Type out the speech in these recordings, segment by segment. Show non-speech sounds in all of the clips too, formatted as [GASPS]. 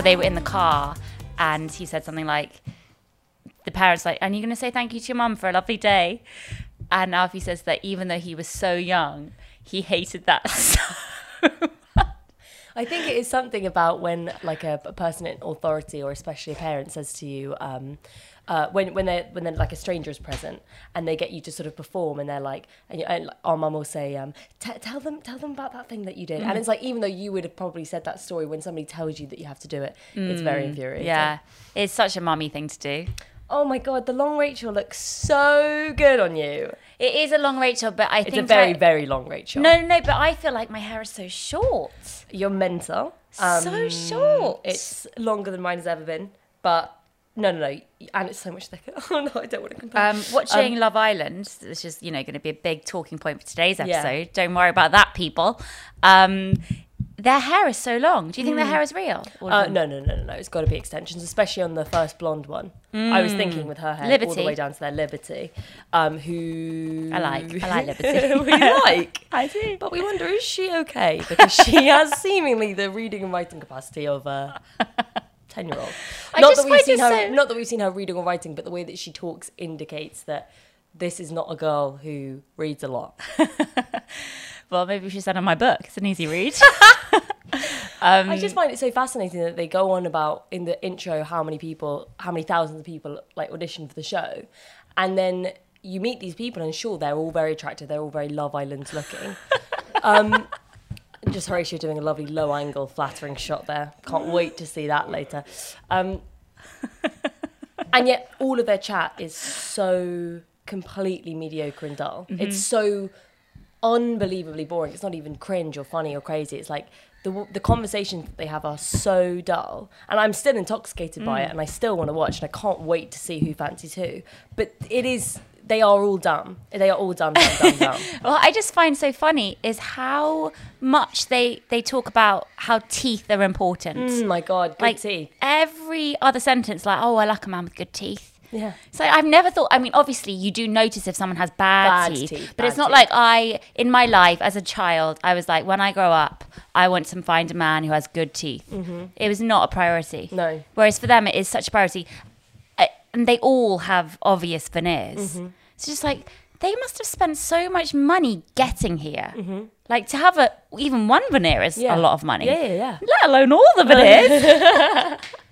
or they were in the car, and he said something like, the parents like, and you're gonna say thank you to your mum for a lovely day, and Alfie says that even though he was so young, he hated that [LAUGHS] I think it is something about when like a, a person in authority or especially a parent says to you, um, uh, when when they when they're like a stranger is present and they get you to sort of perform and they're like, and, and our mum will say, um, "T- tell them tell them about that thing that you did, and it's like even though you would have probably said that story when somebody tells you that you have to do it, it's very infuriating. Yeah, it's such a mummy thing to do. Oh my god, the long Rachel looks so good on you. It is a long Rachel, but I It's think a very I- very long Rachel. no, no, no. But I feel like my hair is so short, you're mental. so short. It's longer than mine has ever been, but no, no, no, and it's so much thicker. [LAUGHS] Oh no, I don't want to compare. Um, watching Love Island, which is you know going to be a big talking point for today's Yeah. episode. Don't worry about that, people. Um, their hair is so long. Do you think their hair is real? Uh, no, no, no, no, no. It's got to be extensions, especially on the first blonde one. I was thinking with her hair Liberty. all the way down to their Liberty, um, who I like. I like [LAUGHS] Liberty. we [LAUGHS] like. I do. But we wonder, is she okay? Because she has seemingly the reading and writing capacity of a ten-year-old. Not that we've seen her. so- Not that we've seen her reading or writing, but the way that she talks indicates that this is not a girl who reads a lot. [LAUGHS] Well, maybe we should send her my book. It's an easy read. [LAUGHS] I just find it so fascinating that they go on about in the intro how many people, how many thousands of people like auditioned for the show, and then you meet these people and sure they're all very attractive, they're all very Love Island looking. [LAUGHS] um, just Horatio doing a lovely low angle, flattering shot there. Can't wait to see that later. Um, [LAUGHS] and yet all of their chat is so completely mediocre and dull. It's so unbelievably boring. It's not even cringe or funny or crazy. It's like the the conversations that they have are so dull, and I'm still intoxicated by it, and I still want to watch, and I can't wait to see who fancies who. But it is. They are all dumb. They are all dumb, dumb, dumb, dumb. [LAUGHS] well, I just find so funny is how much they they talk about how teeth are important. oh my god, good like tea. every other sentence, like, "Oh, I like a man with good teeth." Yeah. So I've never thought. I mean, obviously, you do notice if someone has bad, Bad teeth, teeth, but it's not teeth. like I, in my life as a child, I was like, when I grow up, I want to find a man who has good teeth. It was not a priority. Mm-hmm. No. Whereas for them, it is such a priority, Uh, and they all have obvious veneers. Mm-hmm. It's just like they must have spent so much money getting here. Mm-hmm. Like to have a even one veneer is Yeah. a lot of money. Yeah, yeah, yeah. Let alone all the veneers. [LAUGHS]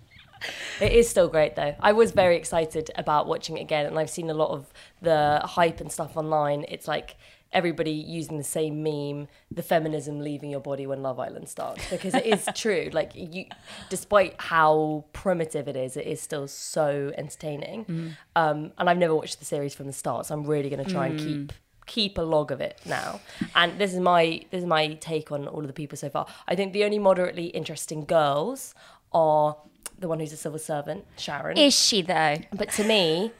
It is still great though. I was very excited about watching it again, and I've seen a lot of the hype and stuff online. It's like everybody using the same meme, the feminism leaving your body when Love Island starts, because it is [LAUGHS] true. Like you, despite how primitive it is, it is still so entertaining. Um, and I've never watched the series from the start, so I'm really going to try and keep keep a log of it now. And this is my this is my take on all of the people so far. I think the only moderately interesting girls are the one who's a civil servant, Sharon. is she though? but to me,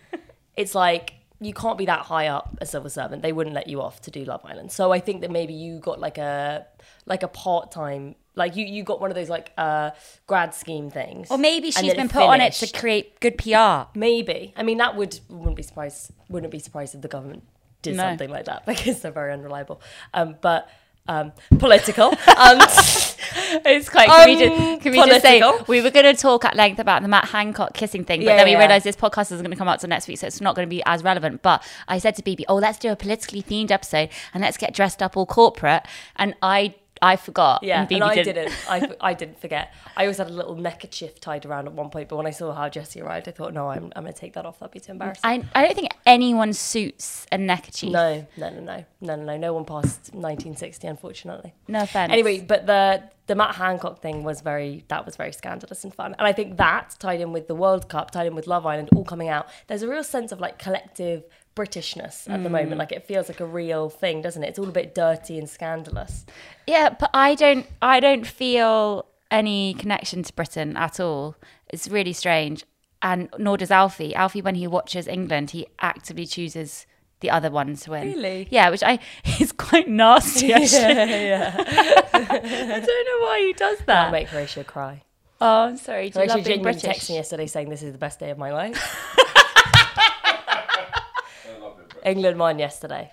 it's like you can't be that high up a civil servant. They wouldn't let you off to do Love Island. So I think that maybe you got like a like a part time like you you got one of those like uh grad scheme things. Or maybe she's been put on it to create good PR. Maybe. I mean, that would wouldn't be surprised. Wouldn't be surprised if the government did No. something like that [LAUGHS] because they're very unreliable. Um, but um, political. [LAUGHS] Um, [LAUGHS] It's quite. Can we Um, just, can we just say we were going to talk at length about the Matt Hancock kissing thing, but Yeah, then we yeah. realised this podcast isn't going to come out till next week, so it's not going to be as relevant. But I said to BB, "Oh, let's do a politically themed episode and let's get dressed up all corporate." And I, I forgot. yeah, and and I didn't. I, [LAUGHS] I didn't forget. I always had a little neckerchief tied around at one point, but when I saw how Jesse arrived, I thought, no, I'm, I'm going to take that off. That'd be too embarrassing. I, I don't think anyone suits a neckerchief. no, no, no, no, no, no, no. No one passed 1960, unfortunately. no offense. Anyway, but the the Matt Hancock thing was very that was very scandalous and fun, and I think that tied in with the World Cup, tied in with Love Island, all coming out. There's a real sense of like collective Britishness at the moment. Mm. Like it feels like a real thing, doesn't it? It's all a bit dirty and scandalous. Yeah, but I don't I don't feel any connection to Britain at all. It's really strange. And nor does Alfie. Alfie when he watches England, he actively chooses the other one to win. Really? Yeah, which I [LAUGHS] is quite nasty [LAUGHS] actually. yeah. [LAUGHS] I don't know why he does That'll make Horatio cry. Oh, I'm sorry. Do you love being British? texted me yesterday saying this is the best day of my life. England won yesterday.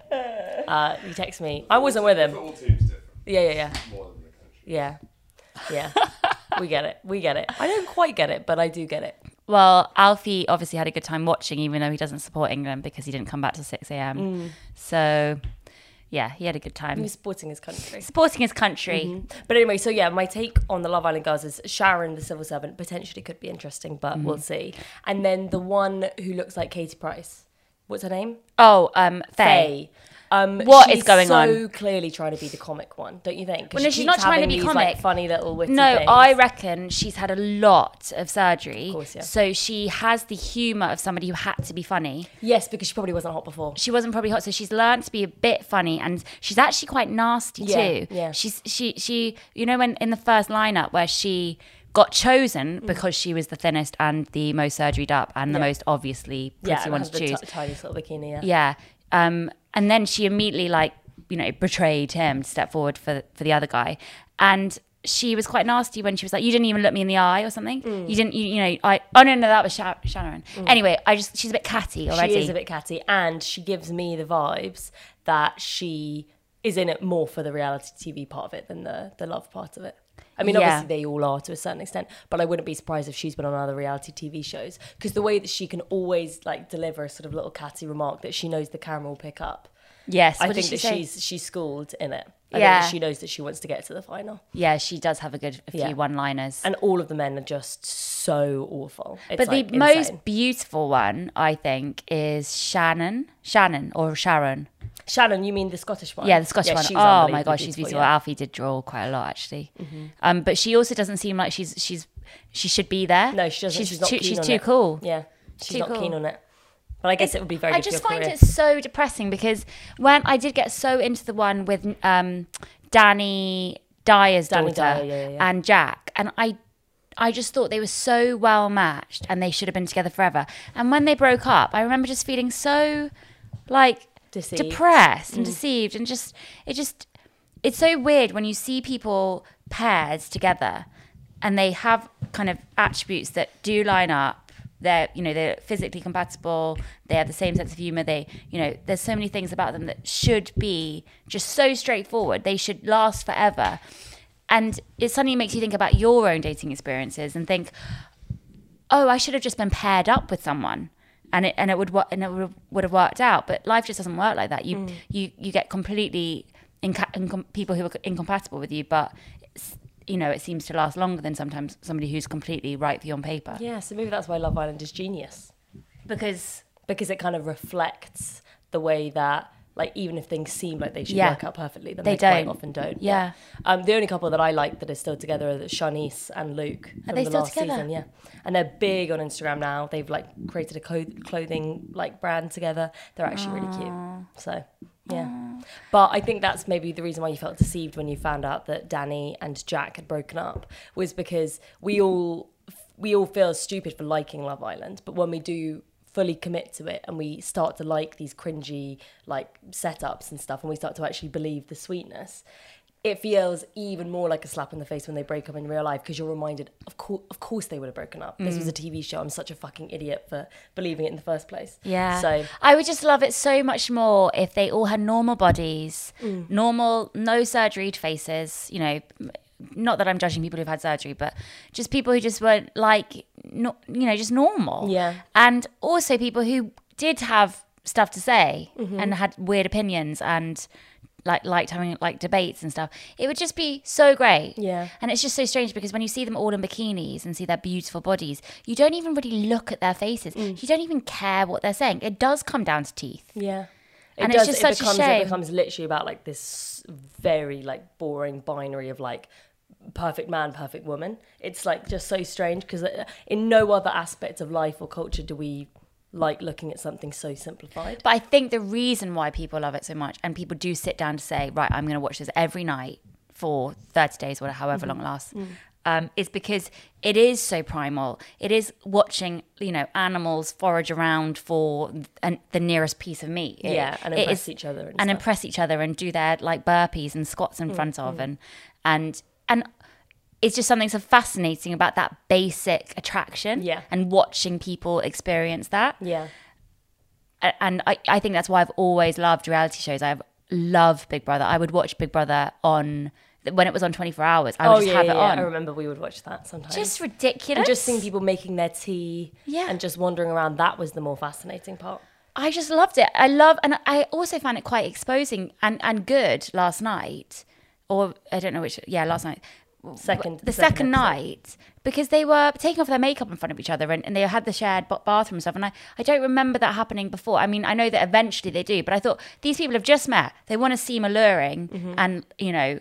Uh, he texted me. I wasn't with him. Football team's different, Yeah, yeah, yeah. more than the country. Yeah. Yeah. we get it. We get it. I don't quite get it, but I do get it. Well, Alfie obviously had a good time watching, even though he doesn't support England because he didn't come back till 6 a.m. Mm. So, yeah, he had a good time. He's supporting his country. Supporting his country. Mm-hmm. But anyway, so yeah, my take on the Love Island girls is Sharon, the civil servant, potentially could be interesting, but we'll see. And then the one who looks like Katie Price. What's her name? Oh, um, Faye. Faye. Um, What is she's going so on? clearly trying to be the comic one, don't you think? 'Cause Well, no, she she's not trying to having be these, comic. Like, funny little witty No, things. I reckon she's had a lot of surgery. course, yeah. So she has the humour of somebody who had to be funny. Yes, because she probably wasn't hot before. She wasn't probably hot, so she's learned to be a bit funny, and she's actually quite nasty Yeah, too. yeah. She's she she you know when in the first lineup where she got chosen because she was the thinnest and the most surgeried up and the Mm. Most obviously Yeah, pretty and one to the choose. t- tiny little bikini. Yeah. Yeah. Um, and then she immediately like, you know, betrayed him to step forward for for the other guy. And she was quite nasty when she was like, "You didn't even look me in the eye" or something. Mm. You didn't, you, you know, I. Oh no, no, that was Sha- Sharon. Anyway, I just she's a bit catty already. She is a bit catty, and she gives me the vibes that she is in it more for the reality TV part of it than the the love part of it. I mean, Yeah. obviously they all are to a certain extent, but I wouldn't be surprised if she's been on other reality TV shows because the way that she can always like deliver a sort of little catty remark that she knows the camera will pick up. yes, I think she that say? she's she's schooled in it. I Yeah. think she knows that she wants to get to the final, Yeah, she does have a good a few Yeah. one-liners. and all of the men are just so awful. It's but like the most beautiful one, I think, is Shannon, Shannon or Sharon. Shannon, you mean the Scottish one? Yeah, the Scottish one. she's Oh my gosh, she's beautiful. yeah. Mm-hmm. Alfie did draw quite a lot actually. Um, but she also doesn't seem like she's she's she should be there. No, she doesn't. She's, She's not too, she's too cool. Yeah, she's Too not cool. keen on it. But I guess it would be very I good just find career. it so depressing because when I did get so into the one with um, Danny Dyer's Dani daughter Dyer, yeah, yeah, and Jack, and I, I just thought they were so well matched and they should have been together forever. And when they broke up, I remember just feeling so, like, Deceived. depressed Mm. and deceived, and just it just it's so weird when you see people paired together and they have kind of attributes that do line up they're you know they're physically compatible they have the same sense of humor they you know there's so many things about them that should be just so straightforward they should last forever. And it suddenly makes you think about your own dating experiences and think oh i should have just been paired up with someone. And it and it would and it would have, would have worked out. But life just doesn't work like that. You mm. you you get completely inca- people who are incompatible with you but you know it seems to last longer than sometimes somebody who's completely right for you on paper Yeah, so maybe that's why Love Island is genius because because it kind of reflects the way that. Like even if things seem like they should Yeah. work out perfectly, then They they, quite don't. often don't. Yeah. Um, the only couple that I like that are still together are Siânnise and Luke from they the still last together? season. Yeah, and they're big on Instagram now. They've like created a co- clothing like brand together. They're actually really cute. So yeah, oh. but I think that's maybe the reason why you felt deceived when you found out that Dani and Jack had broken up was because we all we all feel stupid for liking Love Island, but when we do fully commit to it and we start to like these cringy like setups and stuff and we start to actually believe the sweetness it feels even more like a slap in the face when they break up in real life because you're reminded of course of course they would have broken up this was a tv show i'm such a fucking idiot for believing it in the first place Yeah. so I would just love it so much more if they all had normal bodies, Mm. normal, no surgeried faces, you know, not that I'm judging people who've had surgery, but just people who just weren't like, no, you know, just normal. Yeah. And also people who did have stuff to say Mm-hmm. and had weird opinions and like liked having like debates and stuff. It would just be so great. Yeah. And it's just so strange because when you see them all in bikinis and see their beautiful bodies, you don't even really look at their faces. Mm. You don't even care what they're saying. It does come down to teeth. Yeah. It And it's just it such a becomes, shame. It becomes literally about like this very like boring binary of like perfect man, perfect woman. It's like just so strange because in no other aspect of life or culture do we like looking at something so simplified. But I think the reason why people love it so much and people do sit down to say, right, I'm going to watch this every night for 30 days or however mm-hmm. long it lasts. Mm-hmm. Um, is because it is so primal. It is watching, you know, animals forage around for an, the nearest piece of meat. It- Yeah, and impress is- each other and and impress each other and do their like burpees and squats in mm, front of mm. and and and it's just something so fascinating about that basic attraction. Yeah. and watching people experience that Yeah. and I, I think that's why I've always loved reality shows. I love Big Brother. I would watch Big Brother on when it was on 24 hours. I would oh, just have it on. I remember we would watch that sometimes. Just ridiculous. and just seeing people making their tea Yeah. and just wandering around. That was the more fascinating part. I just loved it. I love, and I also found it quite exposing and, and good last night, or I don't know which. Yeah, last night. Second, the second, episode. night because they were taking off their makeup in front of each other and, and they had the shared ba- bathroom stuff and I, I don't remember that happening before i mean i know that eventually they do but i thought these people have just met they want to seem alluring Mm-hmm. and you know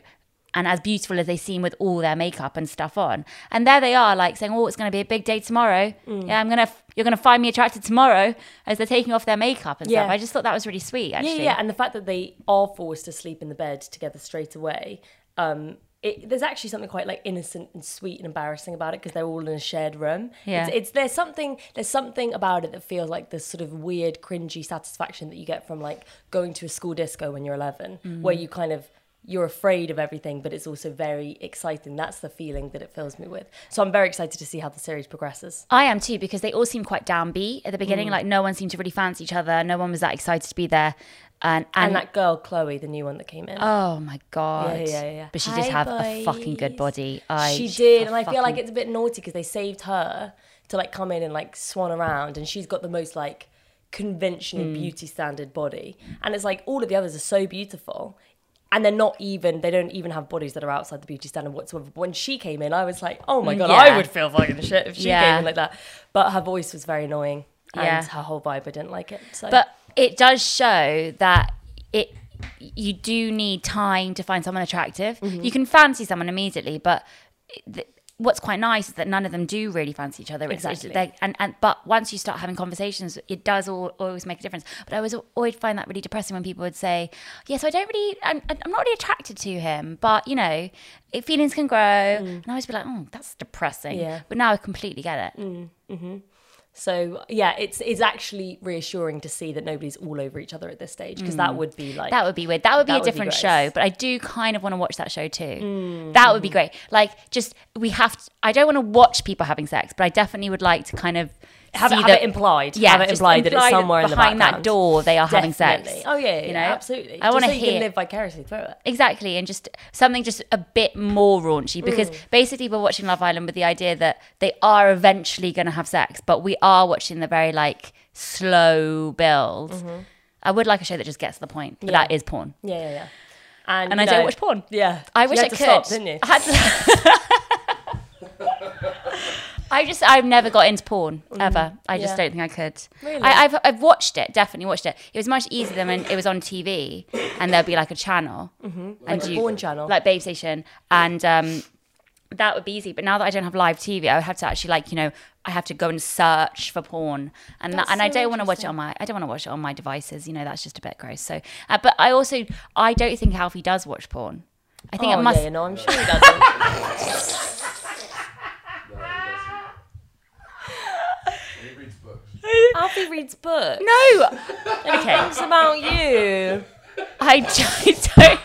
and as beautiful as they seem with all their makeup and stuff on and there they are like saying oh it's going to be a big day tomorrow Mm. yeah i'm gonna you're gonna find me attracted tomorrow as they're taking off their makeup and stuff i just thought that was really sweet actually Yeah, yeah, and the fact that they are forced to sleep in the bed together straight away. Um, it, there's actually something quite like innocent and sweet and embarrassing about it because they're all in a shared room. Yeah. it's, it's there's something there's something about it that feels like this sort of weird, cringy satisfaction that you get from like going to a school disco when you're 11, Mm. where you kind of you're afraid of everything, but it's also very exciting. That's the feeling that it fills me with. So I'm very excited to see how the series progresses. I am too because they all seem quite downbeat at the beginning. Mm. Like no one seemed to really fancy each other. No one was that excited to be there, and and, And, that girl Chloe, the new one that came in. oh my god, Yeah, yeah, yeah. But she Hi, did have a fucking good body. I, she did, and I feel like it's a bit naughty because they saved her to like come in and like swan around, and she's got the most like conventional Hmm. beauty standard body, and it's like all of the others are so beautiful. And they're not even, they don't even have bodies that are outside the beauty standard whatsoever. But when she came in, I was like, oh my God, Yeah. I would feel fucking shit if she Yeah. came in like that. But her voice was very annoying. And Yeah. her whole vibe, I didn't like it. So. But it does show that it you do need time to find someone attractive. Mm-hmm. You can fancy someone immediately, but th- what's quite nice is that none of them do really fancy each other. It's- it's- Exactly. they- and, and but once you start having conversations, it does all, always make a difference. But I was always find that really depressing when people would say, "Yeah, so I don't really, I'm, I'm not really attracted to him, but you know, it, feelings can grow." And I always be like, "Oh, that's depressing." Mm. Yeah. But now I completely get it. So yeah, it's it's actually reassuring to see that nobody's all over each other at this stage because that would be like Mm. That would be weird. That would be That a would be different gross. show, but I do kind of want to watch that show too. Mm, That would be great. Like, just we have. To, I don't want to watch people having sex, but I definitely would like to kind of have, it, see have the- it implied. Yeah, have it just implied that it's somewhere in the behind that door they are having sex. Oh yeah, yeah, you know, absolutely. I want to so hear can live vicariously through it. exactly, and just something just a bit more raunchy because Mm. basically we're watching Love Island with the idea that they are eventually going to have sex, but we are watching the very like slow build. I would like a show that just gets to the point, but Mm-hmm. Yeah. that is porn. Yeah, yeah, yeah. And, And I don't watch porn. Yeah, I wish I could. Stop, didn't you? I had to- [LAUGHS] [LAUGHS] I just I've never got into porn ever. I just Mm. Yeah. don't think I could. Really? I, I've I've watched it, definitely watched it. It was much easier than when it was on TV and there'd be like a channel, mm-hmm. Like a porn channel? like Babe Station, and um, that would be easy. But now that I don't have live TV, I would have to actually like you know I have to go and search for porn, and that, and I don't want to watch it on my I don't want to watch it on my devices. You know that's just a bit gross. So, uh, but I also I don't think Alfie does watch porn. I think oh, it must. yeah, no, I'm sure he doesn't. [LAUGHS] He reads books. Alfie reads books. No, Okay, it's about you. I just [LAUGHS] don't.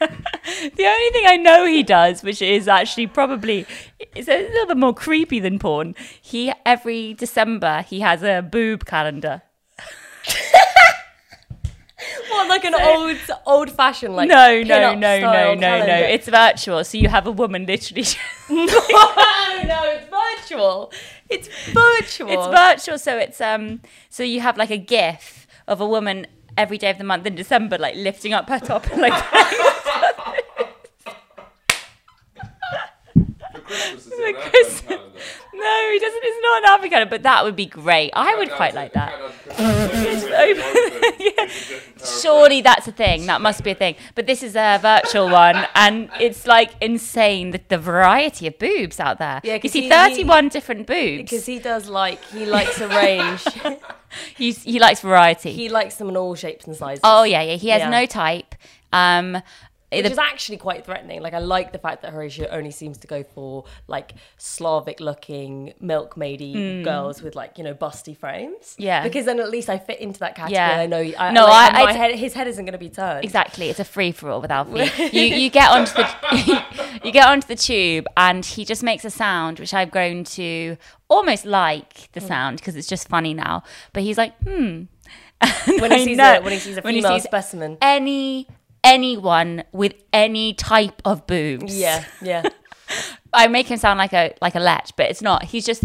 [LAUGHS] the only thing I know he does, which is actually probably is a little bit more creepy than porn. He every December he has a boob calendar. [LAUGHS] What, like an old, old-fashioned, like no, no, no, no, no, no. It's virtual, so you have a woman literally. [LAUGHS] [LAUGHS] no, no, it's virtual. It's virtual. it's virtual, so it's um, so you have like a GIF of a woman every day of the month in December, like lifting up her top and like. For Christmas, it's For an Christmas. calendar. No, he doesn't. It's not an advent calendar, but that would be great. I would quite like that. countdown [LAUGHS] to Christmas. Like, open. open, Yeah. it's a different paragraph. Surely that's a thing. That must be a thing. But this is a virtual [LAUGHS] one, and it's like insane the, the variety of boobs out there. Yeah, you 'cause see he- 31 different boobs. because he does like he likes a range. [LAUGHS] He, he likes variety. he likes them in all shapes and sizes. oh yeah, yeah. He has Yeah. no type. Um, Which the- is actually quite threatening. Like I like the fact that Horatio only seems to go for like Slavic looking milkmaidy girls with like, you know, busty frames. Hmm. Yeah. Because then at least I fit into that category. Yeah. I know I, No, like, I- my I- head, his head isn't gonna be turned. Exactly, it's a free for all with Alfie. [LAUGHS] you you get onto the [LAUGHS] [LAUGHS] you get onto the tube, and he just makes a sound which I've grown to almost like the sound because it's just funny now. But he's like, hmm. When he sees a when he sees a when he female sees specimen. any anyone with any type of boobs. Yeah, yeah. [LAUGHS] I make him sound like a like a lech, but it's not. He's just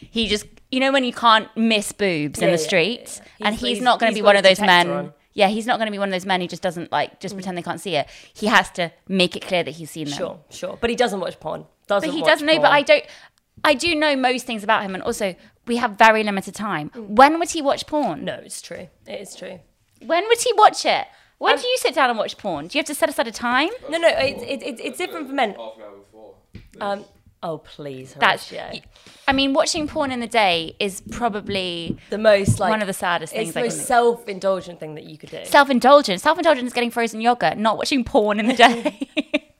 he just you know when you can't miss boobs in the yeah, street, yeah. and He's- he's, not going to be one of those men. on. Yeah, he's not going to be one of those men who just doesn't like just pretend they can't see it. He has to make it clear that he's seen them. Sure, sure. But he doesn't watch porn. Doesn't But he doesn't know. But. I don't. I do know most things about him, and also we have very limited time. When would he watch porn? Mm. No, it's true. It is true. When would he watch it? When Um, do you sit down and watch porn? Do you have to set aside a time? No, no, it's it, it, it's different for men. Half an hour before. Um, oh please, That's. Horatio. I mean, watching porn in the day is probably the most like one of the saddest It's things the I most can self-indulgent thing that you could do. Self-indulgent. Self-indulgent is getting frozen yogurt, not watching porn in the day. [LAUGHS]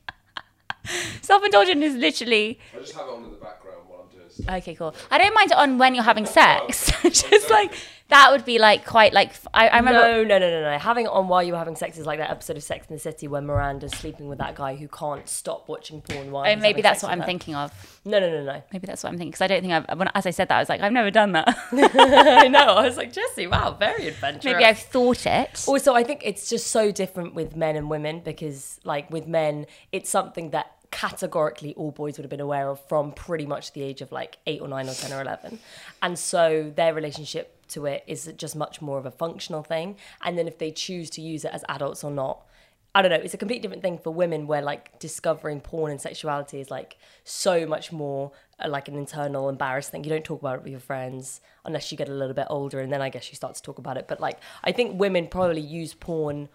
[LAUGHS] Self-indulgent is literally I just have it on in the background while I'm doing stuff. Okay. Cool. I don't mind it on when you're having sex. [LAUGHS] Just like that would be like quite like I, I remember. no, no, no, no, no. Having it on while you were having sex is like that episode of Sex in the City where Miranda's sleeping with that guy who can't stop watching porn while. Oh, maybe that's what I'm her. thinking of. No, no, no, no. Maybe that's what I'm thinking because I don't think I've. When, as I said that, I was like, I've never done that. [LAUGHS] [LAUGHS] I know. I was like, Jesse, wow, very adventurous. Maybe I've thought it. Also, I think it's just so different with men and women because, like, with men, it's something that categorically all boys would have been aware of from pretty much the age of like eight or nine or 10 or 11. And so their relationship to it is just much more of a functional thing. And then if they choose to use it as adults or not, I don't know, it's a completely different thing for women where like discovering porn and sexuality is like so much more uh, like an internal embarrassed thing. You don't talk about it with your friends unless you get a little bit older and then I guess you start to talk about it. But like I think women probably use porn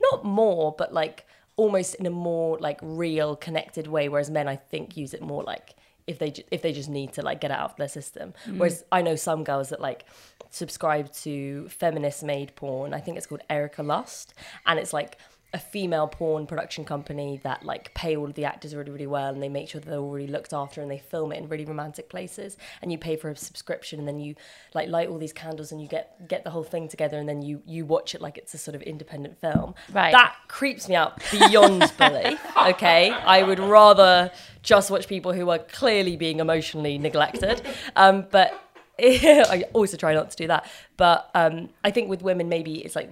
not more, but like almost in a more like real connected way whereas men I think use it more like if they if they just need to like get it out of their system. Mm. Whereas I know some girls that like subscribe to feminist made porn. I think it's called Erika Lust, and it's like a female porn production company that like pay all of the actors really really well and they make sure that they're all really looked after and they film it in really romantic places and you pay for a subscription and then you like light all these candles and you get get the whole thing together and then you you watch it like it's a sort of independent film Right. that creeps me out beyond [LAUGHS] belief okay i would rather just watch people who are clearly being emotionally neglected um but [LAUGHS] I also try not to do that. But um, I think with women, maybe it's like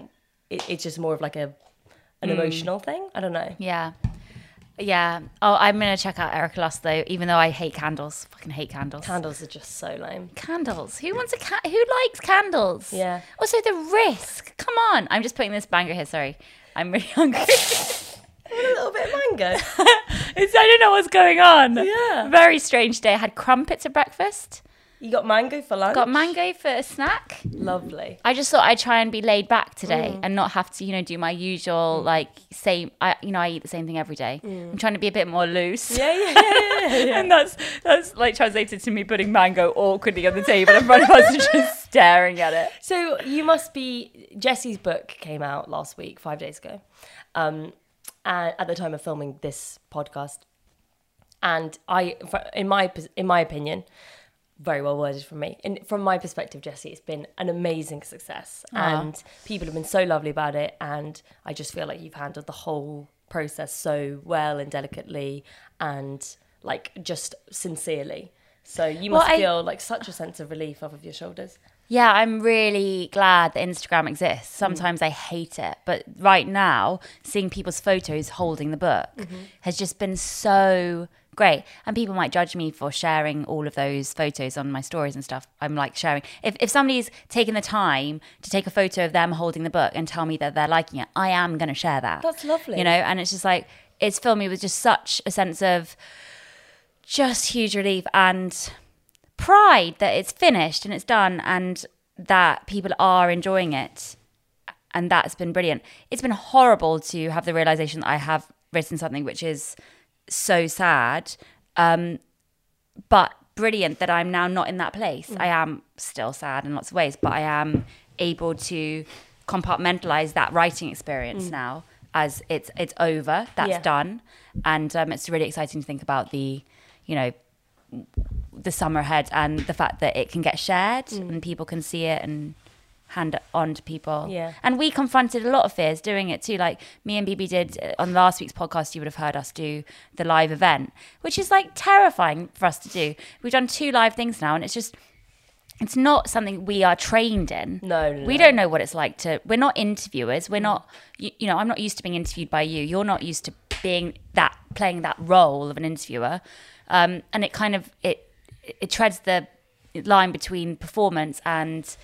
it, it's just more of like a an hmm. emotional thing. I don't know. Yeah. Yeah. Oh, I'm gonna check out Eric Lust though, even though I hate candles. Fucking hate candles. Candles are just so lame. candles. Who wants a cat? Who likes candles? Yeah. Also, the risk. Come on. I'm just putting this banger here. Sorry. I'm really [LAUGHS] hungry. What a little bit of mango. [LAUGHS] It's, I don't know what's going on. Yeah. Very strange day. I had crumpets at breakfast. You got mango for lunch. Got mango for a snack. Lovely. I just thought I'd try and be laid back today Mm. and not have to, you know, do my usual like same. I, you know, I eat the same thing every day. I'm trying to be a bit more loose. Mm. Yeah, [LAUGHS] yeah, yeah, yeah, yeah. and that's that's like translated to me putting mango awkwardly on the table in front of us and just [LAUGHS] staring at it. So you must be. Jesse's book came out last week, five days ago, um, and at the time of filming this podcast. And I, in my in my opinion, very well worded from me. And from my perspective, Jesse, it's been an amazing success, and people have been so lovely about it. And I just feel like you've handled the whole process so well and delicately, and like just sincerely. So you Well, must I- feel like such a sense of relief off of your shoulders. Yeah, I'm really glad that Instagram exists. Mm-hmm. Sometimes I hate it, but right now, seeing people's photos holding the book mm-hmm. has just been so great. And people might judge me for sharing all of those photos on my stories and stuff. I'm like sharing. If, if somebody's taken the time to take a photo of them holding the book and tell me that they're liking it, I am going to share that. That's lovely. You know, and it's just like, it's filled me with just such a sense of just huge relief and pride that it's finished and it's done and that people are enjoying it. And that's been brilliant. It's been horrible to have the realization that I have written something which is so sad, um, but brilliant that I'm now not in that place. Mm. I am still sad in lots of ways, but I am able to compartmentalize that writing experience now as it's it's over. That's Mm. Yeah. done, and um, it's really exciting to think about the, you know, the summer ahead and the fact that it can get shared and people can see it and hand on to people. Yeah. And we confronted a lot of fears doing it too. Like me and BB did uh, on last week's podcast, you would have heard us do the live event, which is like terrifying for us to do. We've done two live things now and it's just, it's not something we are trained in. No, no, we don't know what it's like to. We're not interviewers. We're not. You, you know, I'm not used to being interviewed by you. You're not used to being that playing that role of an interviewer, um, and it kind of it it treads the line between performance and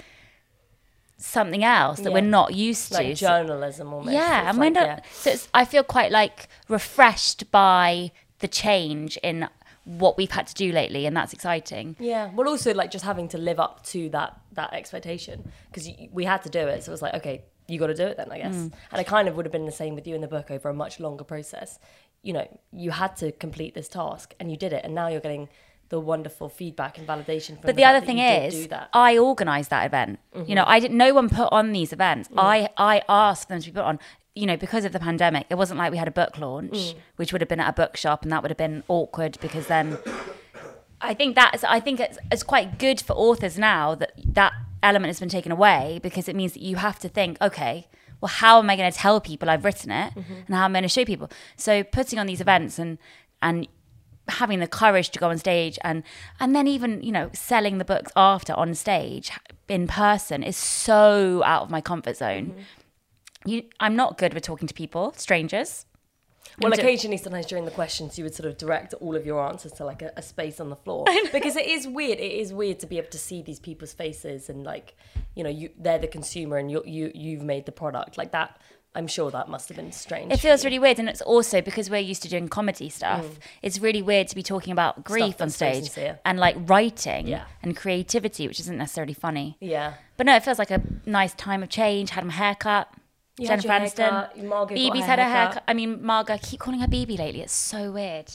something else that Yeah. we're not used like to. Journalism almost. yeah, and we're not. yeah. So it's, I feel quite like refreshed by the change in what we've had to do lately, and that's exciting. Yeah, well, also like just having to live up to that that expectation because we had to do it, so it was like, okay, you got to do it then, I guess. Mm. And it kind of would have been the same with you in the book over a much longer process. You know, you had to complete this task, and you did it, and now you're getting the wonderful feedback and validation from. But the, other thing is. I organised that event. You know, mm-hmm. I didn't. No one put on these events. Mm-hmm. I I asked them to be put on. You know, because of the pandemic, it wasn't like we had a book launch, mm. which would have been at a bookshop, and that would have been awkward because then. I think that's. I think it's, it's quite good for authors now that that element has been taken away because it means that you have to think, okay, well, how am I going to tell people I've written it, mm-hmm. and how am I going to show people? So putting on these events and and having the courage to go on stage and and then even you know selling the books after on stage in person is so out of my comfort zone. Mm-hmm. You, I'm not good with talking to people, strangers. Well, And occasionally, sometimes during the questions, you would sort of direct all of your answers to like a, a space on the floor because it is weird. It is weird to be able to see these people's faces and like, you know, you they're the consumer and you you you've made the product like that. I'm sure that must have been strange. It feels really weird, and it's also because we're used to doing comedy stuff. It's really weird to be talking about grief on stage and like writing Yeah. and creativity, which isn't necessarily funny. yeah. But no, it feels like a nice time of change. Had my haircut. You had Jennifer your Aniston. haircut, Margot got her had a haircut. haircut. I mean, Margot. I keep calling her BB lately. It's so weird.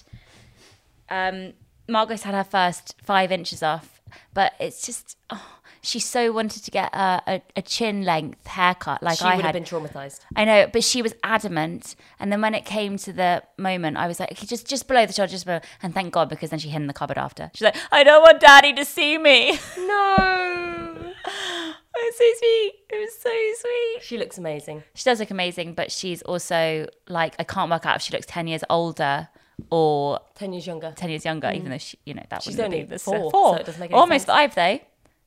Um, Margot's had her first five inches off, but it's just oh, she so wanted to get a, a, a chin length haircut like she I would had. have been traumatized. I know, but she was adamant. And then when it came to the moment, I was like, okay, just just below the shoulder, just below. And thank God, because then she hid in the cupboard after. She's like, I don't want Daddy to see me. No. [LAUGHS] it was so sweet. It was so sweet. She looks amazing. She does look amazing, but she's also like, I can't work out if she looks ten years older or Ten years younger. ten years younger, even though she, you know, that Mm. She's only be the four, four. so it doesn't make any Almost sense. five though.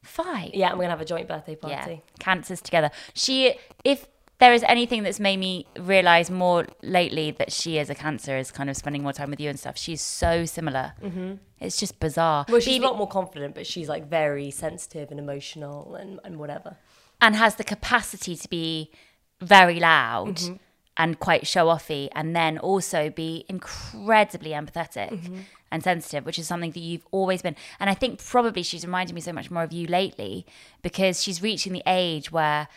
Five. Yeah, I'm gonna have a joint birthday yeah, party. cancers together. She, if there is anything that's made me realize more lately that she is a cancer, is kind of spending more time with you and stuff. She's so similar. Mm-hmm. It's just bizarre. Well, she's a lot more confident, but she's like very sensitive and emotional and, and whatever. and has the capacity to be very loud Mm-hmm. and quite show offy, and then also be incredibly empathetic Mm-hmm. And sensitive, which is something that you've always been. And I think probably she's reminded me so much more of you lately because she's reaching the age where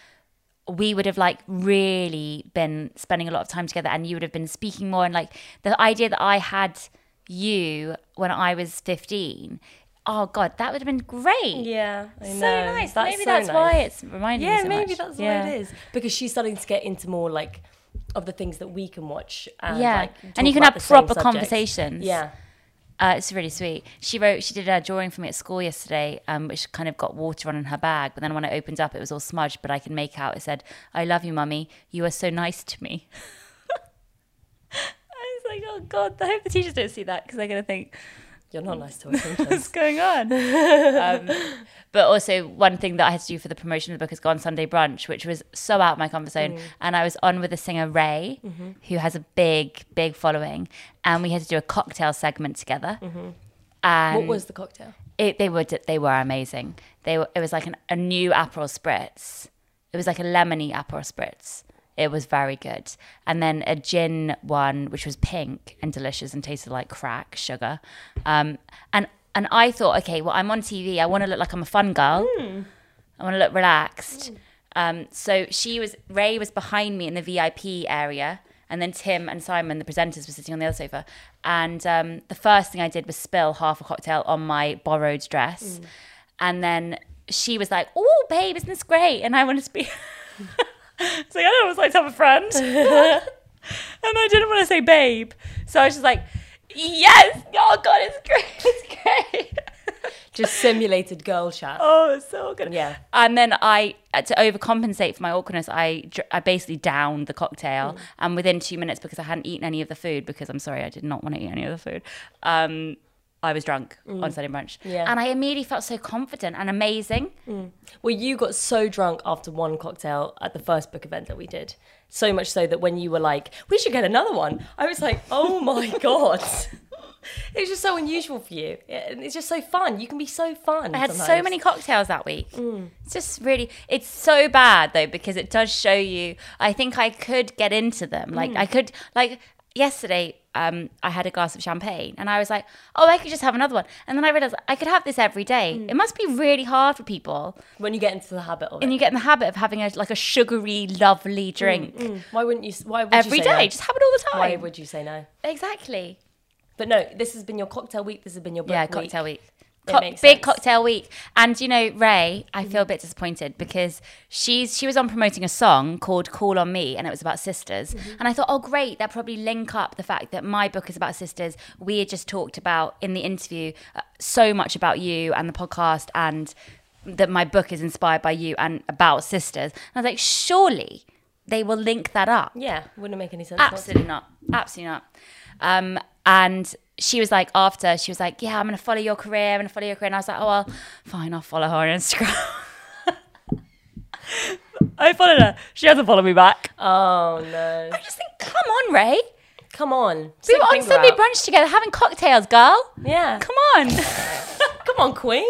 we would have like really been spending a lot of time together and you would have been speaking more and like the idea that I had you when I was 15 oh god that would have been great Yeah, I so nice That's maybe so that's nice. why it's reminding me Yeah, so maybe much. that's Yeah. what it is. Because she's starting to get into more like of the things that we can watch. And, yeah like, and you can have proper conversations Yeah. Uh, it's really sweet. She wrote she did a drawing for me at school yesterday um, which kind of got water on in her bag but then when I opened up it was all smudged but I can make out it said I love you mummy. You are so nice to me. [LAUGHS] I was like oh god I hope the teachers don't see that because they're going to think You're not nice to us [LAUGHS] what's going on? [LAUGHS] um, but also, one thing that I had to do for the promotion of the book is go on Sunday brunch, which was so out of my comfort zone. Mm. And I was on with the singer Raye, Mm-hmm. who has a big, big following, and we had to do a cocktail segment together. And what was the cocktail? it, they were they were amazing. They were it was like an, a new Aperol spritz. It was like a lemony Aperol spritz. It was very good. And then a gin one, which was pink and delicious and tasted like crack sugar. Um, and and I thought, okay, well, I'm on TV. I want to look like I'm a fun girl. I want to look relaxed. Um, so she was Raye was behind me in the VIP area, and then Tim and Simon, the presenters, were sitting on the other sofa. And um, the first thing I did was spill half a cocktail on my borrowed dress, and then she was like, "Oh, babe, isn't this great?" And I wanted to be. [LAUGHS] [LAUGHS] it's like I don't it's like to have a friend, [LAUGHS] and I didn't want to say babe, so I was just like, "Yes, oh god, it's great, it's great." [LAUGHS] Just simulated girl chat. Oh, it's so good. Yeah. And then I, uh, to overcompensate for my awkwardness, I, I basically downed the cocktail. And within two minutes, because I hadn't eaten any of the food, because I'm sorry, I did not want to eat any of the food, um, I was drunk on Sunday brunch. Mm. Yeah. And I immediately felt so confident and amazing. Well, you got so drunk after one cocktail at the first book event that we did. So much so that when you were like, we should get another one, I was like, oh [LAUGHS] my God. [LAUGHS] It was just so unusual for you. And it's just so fun. You can be so fun. I had so many cocktails that week. Mm. It's just really, it's so bad though because it does show you. I think I could get into them. Like Mm. I could, like yesterday, um, I had a glass of champagne and I was like, oh, I could just have another one. And then I realized I could have this every day. Mm. It must be really hard for people, When you get into the habit of it. and you get in the habit of having a like a sugary, lovely drink Why wouldn't you? Why would every you say day. no? Just have it all the time. Why would you say no? exactly. But no, this has been your cocktail week. This has been your book Yeah, week. cocktail week. Co- big sense. cocktail week. And you know, Raye, I Mm-hmm. feel a bit disappointed because she's she was on promoting a song called Call on Me and it was about sisters. Mm-hmm. And I thought, oh great, that probably link up the fact that my book is about sisters. We had just talked about in the interview uh, so much about you and the podcast and that my book is inspired by you and about sisters. And I was like, surely they will link that up. Yeah, wouldn't make any sense. Absolutely not. Absolutely not. Um, and she was like, after, she was like, yeah, I'm going to follow your career. I'm going to follow your career. And I was like, oh, well, fine, I'll follow her on Instagram. [LAUGHS] I followed her. She hasn't followed me back. Oh no! I just think, come on, Raye. Come on, We were on Sunday brunch together having cocktails, girl. Yeah, Come on. [LAUGHS] [LAUGHS] come on, Queen.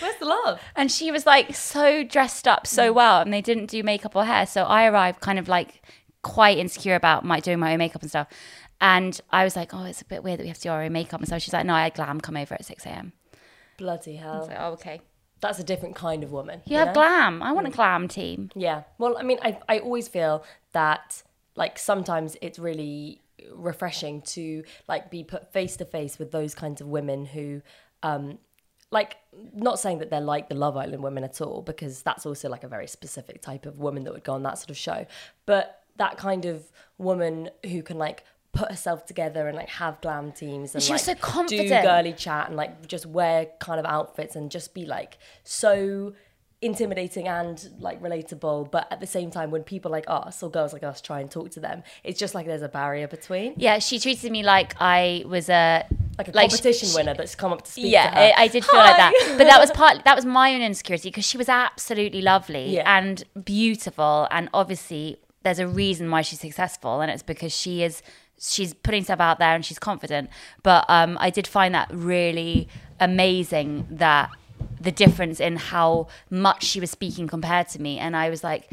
Where's the love? and she was like so dressed up so mm. well, and they didn't do makeup or hair. So I arrived kind of like quite insecure about my doing my own makeup and stuff. And I was like, oh, it's a bit weird that we have to do our own makeup and stuff. She's like, no, I had glam come over at 6 a.m. Bloody I hell! was like, oh, okay. That's a different kind of woman. You have know? glam. I want a glam team. Yeah. Well, I mean, I I always feel that like sometimes it's really refreshing to like be put face to face with those kinds of women who um like not saying that they're like the Love Island women at all because that's also like a very specific type of woman that would go on that sort of show. But that kind of woman who can like put herself together and like have glam teams and She was like so confident. do girly chat and like just wear kind of outfits and just be like so intimidating and like relatable but at the same time when people like us or girls like us try and talk to them it's just like there's a barrier between Yeah, she treated me like I was a like a Like, competition she- winner that's come up to speak yeah, to her. I, I did feel like that. But that was part. That was my own insecurity because she was absolutely lovely Yeah. and beautiful, and obviously there's a reason why she's successful, and it's because she is. She's putting stuff out there and she's confident. But um, I did find that really amazing that the difference in how much she was speaking compared to me, and I was like,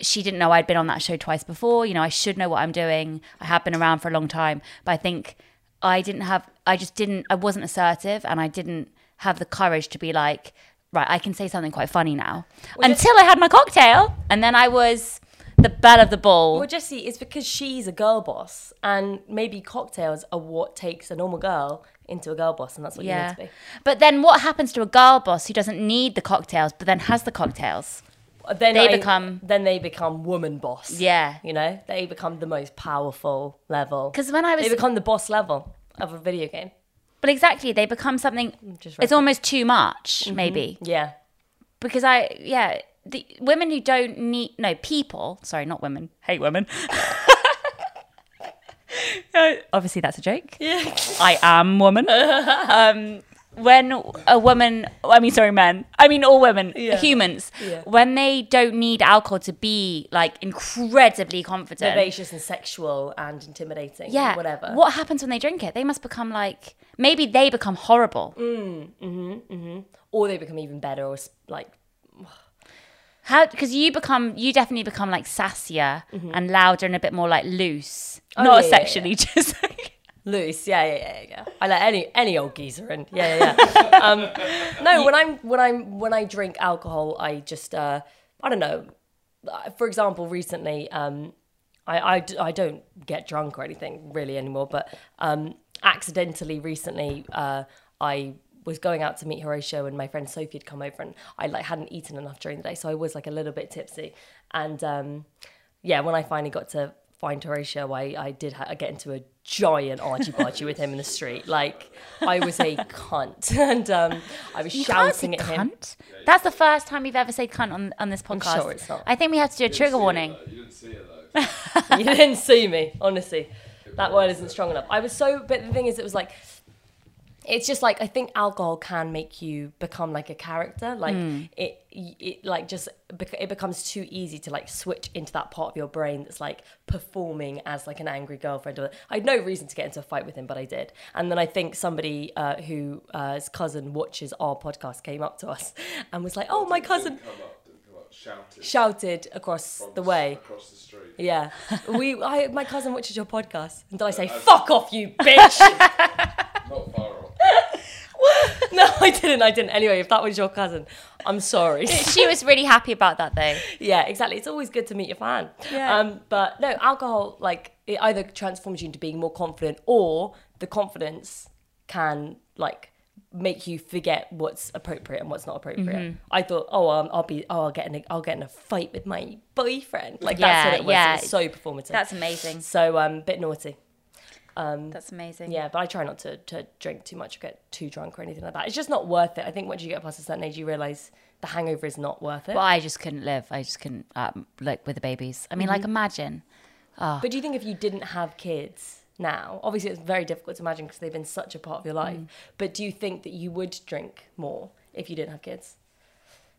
she didn't know I'd been on that show twice before. You know, I should know what I'm doing. I have been around for a long time, but I think I didn't have, I just didn't, I wasn't assertive and I didn't have the courage to be like, right, I can say something quite funny now. Until I had my cocktail and then I was the belle of the ball. well Jessie it's because she's a girl boss and maybe cocktails are what takes a normal girl into a girl boss and that's what you yeah. need to be But then what happens to a girl boss who doesn't need the cocktails but then has the cocktails? Uh, then They become- then they become woman boss Yeah. you know they become the most powerful level Because when I was they become the boss level of a video game But exactly, they become something. Just it's almost too much, mm-hmm. maybe. yeah Because I, yeah, the women who don't need no people. Sorry, not women. Hate women. [LAUGHS] Obviously, that's a joke. yeah I am woman. um, when a woman, I mean, sorry, men. I mean, all women, Yeah. humans. Yeah. When they don't need alcohol to be like incredibly confident. vivacious and sexual and intimidating yeah. whatever What happens when they drink it? They must become like maybe they become horrible. Mm. Mm. Mm. or they become even better or like How? Because you become, you definitely become like sassier and louder and a bit more like loose. Mm-hmm. Oh, Not yeah, yeah, sexually, just like. [LAUGHS] loose yeah yeah yeah yeah i let any any old geezer in yeah yeah yeah [LAUGHS] um no when i'm when i'm when i drink alcohol i just uh i don't know Uh, for example recently um i i don't get drunk or anything really anymore, but um, accidentally recently uh, I was going out to meet Horatio and my friend Sophie had come over and I like hadn't eaten enough during the day, so I was like a little bit tipsy. And um, yeah, when I finally got to find Horatio, I, I did ha- get into a giant archie barchie with him in the street. Like I was a cunt, [LAUGHS] and um, I was You can't say shouting at him. cunt. That's the first time you've ever said cunt on, on this podcast. sure it's not. I think we have to do a trigger warning. You didn't see it though. [LAUGHS] you didn't see me, honestly. That word isn't strong enough. I was so, but the thing is, it was like, it's just like I think alcohol can make you become like a character. Like Mm. it, it like just bec- it becomes too easy to like switch into that part of your brain that's like performing as like an angry girlfriend. Or I had no reason to get into a fight with him, but I did. And then I think somebody uh, who uh, his cousin watches our podcast came up to us [LAUGHS] and was like, "Oh, my cousin." Didn't come up, didn't come up, shouted. Shouted across the way. Across the street. Yeah, [LAUGHS] we. I, my cousin watches your podcast, and then I say, "Fuck off, you bitch." [LAUGHS] Not far off. [LAUGHS] no, I didn't. I didn't. Anyway, if that was your cousin, I'm sorry. she was really happy about that though. [LAUGHS] yeah, exactly. It's always good to meet your fan. Yeah. Um, but no, alcohol like it either transforms you into being more confident, or the confidence can like make you forget what's appropriate and what's not appropriate. Mm-hmm. I thought, oh, um, I'll be, oh, I'll get in, a, I'll get in a fight with my boyfriend. Like Yeah, that's what it was. yeah. It was so performative. That's amazing. so um, bit naughty. Um, That's amazing. yeah, but I try not to, to drink too much or get too drunk or anything like that. It's just not worth it. I think once you get past a certain age, you realize the hangover is not worth it. Well, I just couldn't live. I just couldn't um, like with the babies. I mean, like Mm-hmm. imagine. But do you think if you didn't have kids now, obviously it's very difficult to imagine because they've been such a part of your life, Mm. but do you think that you would drink more if you didn't have kids?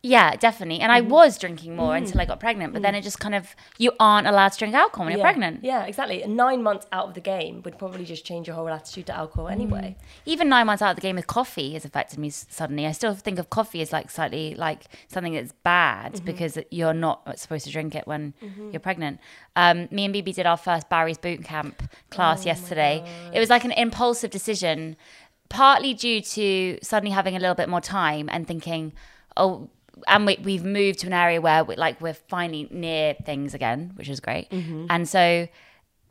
Yeah, definitely. And I Mm-hmm. was drinking more until I got pregnant, but then it just kind of you aren't allowed to drink alcohol when yeah. you're pregnant. Yeah, exactly. Nine months out of the game would probably just change your whole attitude to alcohol Mm. anyway. Even nine months out of the game with coffee has affected me suddenly. I still think of coffee as like slightly like something that's bad Mm-hmm. because you're not supposed to drink it when you're pregnant. Um, me and Bibi did our first Barry's boot camp Oh class yesterday. It was like an impulsive decision, partly due to suddenly having a little bit more time and thinking, oh, and we, we've moved to an area where we, like we're finally near things again, which is great. And so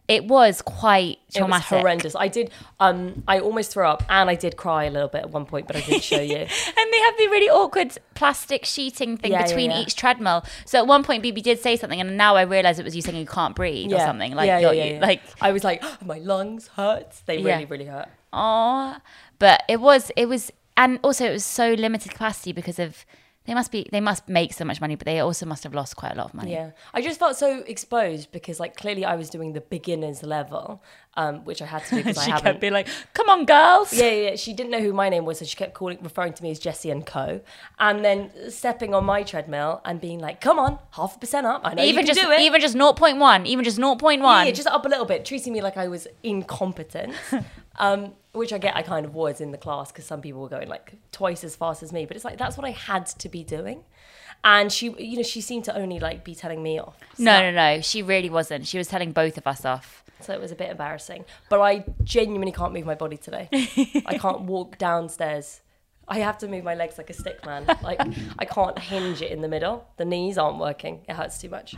it was quite Mm-hmm. It was horrendous. I did. Um, I almost threw up, and I did cry a little bit at one point, but I didn't show you. [LAUGHS] and they have the really awkward plastic sheeting thing Yeah, yeah, between yeah. each treadmill. So at one point, BB did say something, and now I realise it was you saying you can't breathe or something. Like, yeah, yeah, yeah. like, I was like, [GASPS] my lungs hurt. They really, really hurt. oh, but it was, it was, and also it was so limited capacity because of they must be, they must make so much money, but they also must have lost quite a lot of money. Yeah, I just felt so exposed because, like, clearly I was doing the beginners level, um, which I had to do [LAUGHS] because I she kept being like, "Come on, girls." yeah, yeah, yeah, she didn't know who my name was, so she kept calling, referring to me as Jessie and Co. And then stepping on my treadmill and being like, "Come on, half a percent up. I know even you can just, do it." even just 0.1, even just 0.1. yeah, yeah, just up a little bit, treating me like I was incompetent. [LAUGHS] um, which I get, I kind of was in the class because some people were going like twice as fast as me. But it's like that's what I had to be doing. And she, you know, she seemed to only like be telling me off. So no, no, no. She really wasn't. She was telling both of us off. So it was a bit embarrassing. But I genuinely can't move my body today. I can't [LAUGHS] walk downstairs. I have to move my legs like a stick man. Like I can't hinge it in the middle. The knees aren't working. It hurts too much.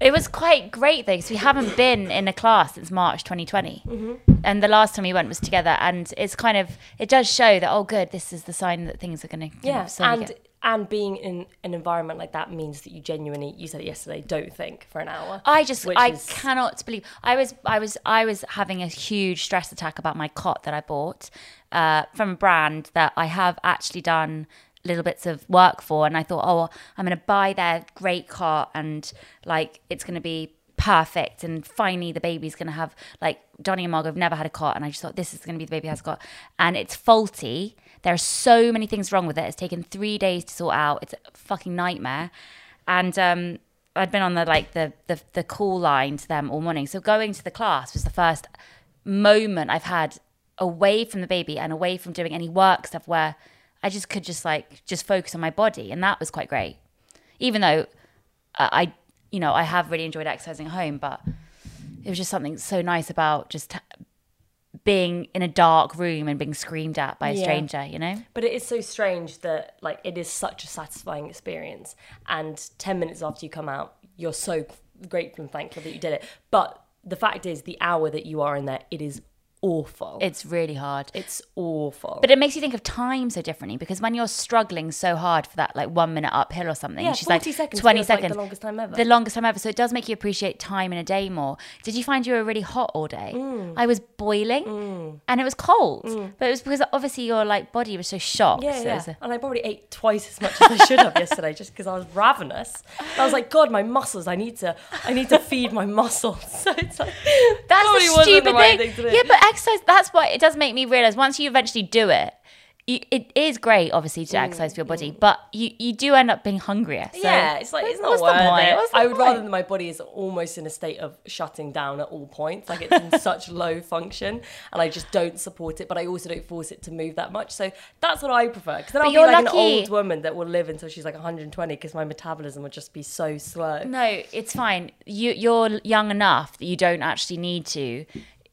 It was quite great though, because we haven't been in a class since March 2020, Mm-hmm. and the last time we went was together. And it's kind of it does show that oh, good, this is the sign that things are going to Yeah, and and being in an environment like that means that you genuinely, you said it yesterday, don't think for an hour. I just i is- cannot believe I was I was I was having a huge stress attack about my cot that I bought uh, from a brand that I have actually done little bits of work for, and I thought, oh, I'm going to buy their great cot, and like it's going to be perfect, and finally the baby's going to have like Donny and Margot have never had a cot, and I just thought this is going to be the baby has a cot, and it's faulty. There are so many things wrong with it. It's taken three days to sort out. It's a fucking nightmare, and um, I'd been on the like the, the the call line to them all morning. So going to the class was the first moment I've had away from the baby and away from doing any work stuff where I just could just like just focus on my body, and that was quite great. Even though uh, I, you know, I have really enjoyed exercising at home, but it was just something so nice about just t- being in a dark room and being screamed at by a Yeah. stranger. You know. But it is so strange that like it is such a satisfying experience, and ten minutes after you come out, you're so grateful and thankful that you did it. But the fact is, the hour that you are in there, it is awful. It's really hard. it's awful. But it makes you think of time so differently because when you're struggling so hard for that like one minute uphill or something, Yeah, she's like 40 seconds 20 feels like the seconds. longest time ever. The longest time ever. So it does make you appreciate time in a day more. Did you find you were really hot all day? Mm. I was boiling and it was cold. But it was because obviously your like body was so shocked. yeah, so yeah. a- and I probably ate twice as much as I should have [LAUGHS] yesterday, just because I was ravenous. I was like, God, my muscles! I need to, I need to feed my muscles. [LAUGHS] So it's like That's the stupid the right thing. thing to do. Yeah, but exercise, that's what it does make me realize once you eventually do it, you, it is great, obviously, to mm, exercise for your body, mm. but you, you do end up being hungrier. So yeah, it's like it's not worth point? it. What's the I would rather point? than my body is almost in a state of shutting down at all points. Like it's in [LAUGHS] such low function, and I just don't support it. But I also don't force it to move that much. So that's what I prefer. Because then But I'll be like lucky- an old woman that will live until she's like 120 because my metabolism would just be so slow. No, it's fine. You you're young enough that you don't actually need to.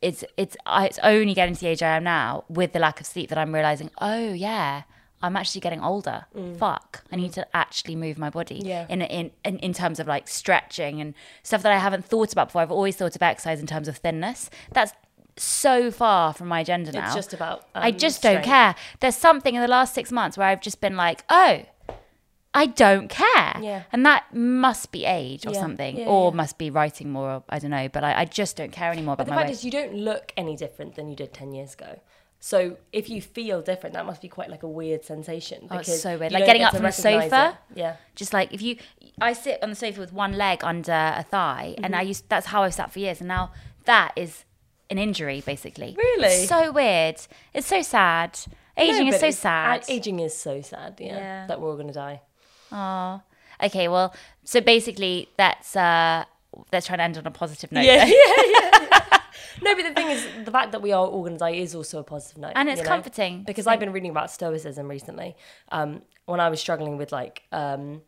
It's it's it's only getting to the age I am now with the lack of sleep that I'm realizing. Oh yeah, I'm actually getting older. Fuck, I need to actually move my body. Mm. Yeah. In, in in in terms of like stretching and stuff that I haven't thought about before. I've always thought of exercise in terms of thinness. That's so far from my agenda now. It's just about. I um, just don't care. There's something in the last six months where I've just been like, oh, I don't care. Yeah. And that must be age or Yeah. something, Yeah, or must be writing more. Or, I don't know. But I, I just don't care anymore But about the fact weight. is, you don't look any different than you did 10 years ago. So if you feel different, that must be quite like a weird sensation. Oh, it's so weird. Like getting get up from the sofa. it. Yeah. just like if you, I sit on the sofa with one leg under a thigh, and I Mm-hmm. used that's how I sat for years, and now that is an injury basically. Really? It's so weird. It's so sad. Aging No, is so sad. Aging is so sad, yeah, Yeah. That we're all going to die. Oh, okay. Well, so basically, that's uh, let's try to end on a positive note. Yeah, then. yeah, yeah. [LAUGHS] no, but the thing is, the fact that we are all going to die is also a positive note. And it's you know? comforting Because I've been reading about stoicism recently. Um, when I was struggling with like um,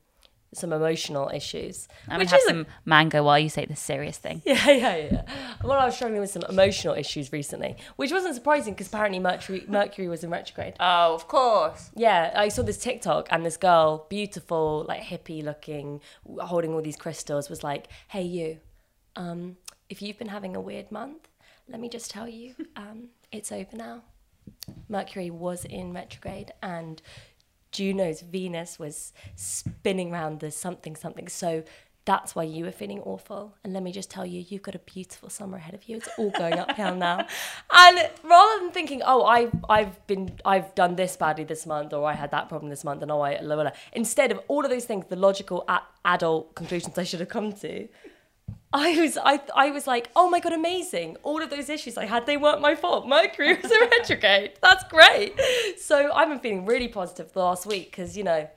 some emotional issues, I'm which have is a some mango while you say this serious thing. [LAUGHS] Yeah, yeah, yeah. Well, I was struggling with some emotional issues recently, which wasn't surprising because apparently Mercury Mercury was in retrograde. Oh, of course. Yeah, I saw this TikTok and this girl, beautiful, like hippie looking, holding all these crystals, was like, "Hey, you, um, if you've been having a weird month, let me just tell you, um, it's over now. Mercury was in retrograde and Juno's Venus was spinning around the something something. So that's why you were feeling awful. And let me just tell you, you've got a beautiful summer ahead of you. It's all going uphill now. [LAUGHS] And rather than thinking, oh, I've I've been I've done this badly this month, or I had that problem this month, and oh, I blah, blah, blah. instead of all of those things, the logical adult conclusions I should have come to. I was I I was like, oh my god, amazing! All of those issues I had, they weren't my fault. Mercury was in retrograde. [LAUGHS] That's great. So I've been feeling really positive the last week because you know,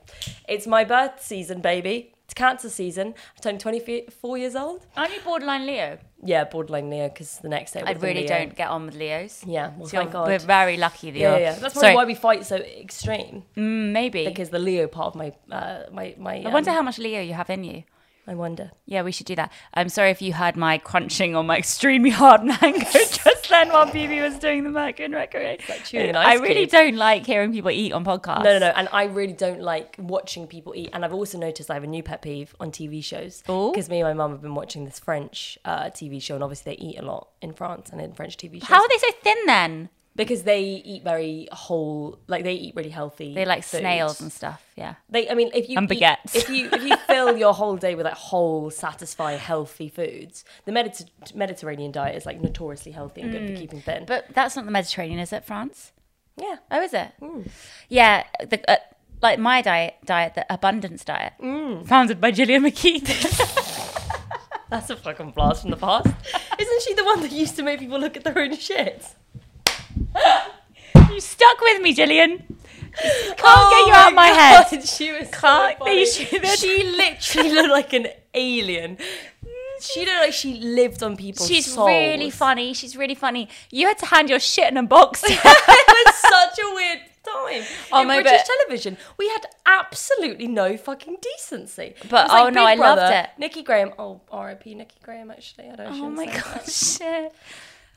it's my birth season, baby. It's cancer season. I turned 24 years old. Aren't you borderline Leo? Yeah, borderline Leo because the next day I really Leo. don't get on with Leos. Yeah, well, So thank God. we're very lucky that Yeah, yeah. That's probably Sorry, why we fight so extreme mm, maybe. because the Leo part of my uh, my my. I wonder um, how much Leo you have in you. I wonder. Yeah, we should do that. I'm sorry if you heard my crunching on my extremely hard mango [LAUGHS] just then while BB was doing the Mercury and retrograde. like I really cube. don't like hearing people eat on podcasts. No, no, no. And I really don't like watching people eat. And I've also noticed I have a new pet peeve on TV shows. Because me and my mum have been watching this French uh, TV show, and obviously they eat a lot in France and in French TV shows. How are they so thin then? Because they eat very whole, like they eat really healthy. They like foods. snails and stuff. Yeah. They, I mean, if you And eat- baguettes. if you if you [LAUGHS] fill your whole day with like whole, satisfying, healthy foods, the Mediter- Mediterranean diet is like notoriously healthy and good for keeping thin. Mm. But that's not the Mediterranean, is it? France? yeah, Oh, is it? Hmm. Yeah. The, uh, like my diet, diet, the abundance diet, Hmm. founded by Gillian McKeith. [LAUGHS] that's a fucking blast from the past. Isn't she the one that used to make people look at their own shit? You stuck with me, Gillian. Can't get oh you out of my God, head. She was Can't- funny. she- literally looked like an alien. She looked like she lived on people's She's souls. really funny. She's really funny. You had to hand your shit in a box. [LAUGHS] it was such a weird time. Oh in British but- television, we had absolutely no fucking decency. But, like oh no, I loved it. Nikki Graham. Oh, R.I.P. Nikki Graham. Actually, I don't. oh my god, that. [LAUGHS] shit.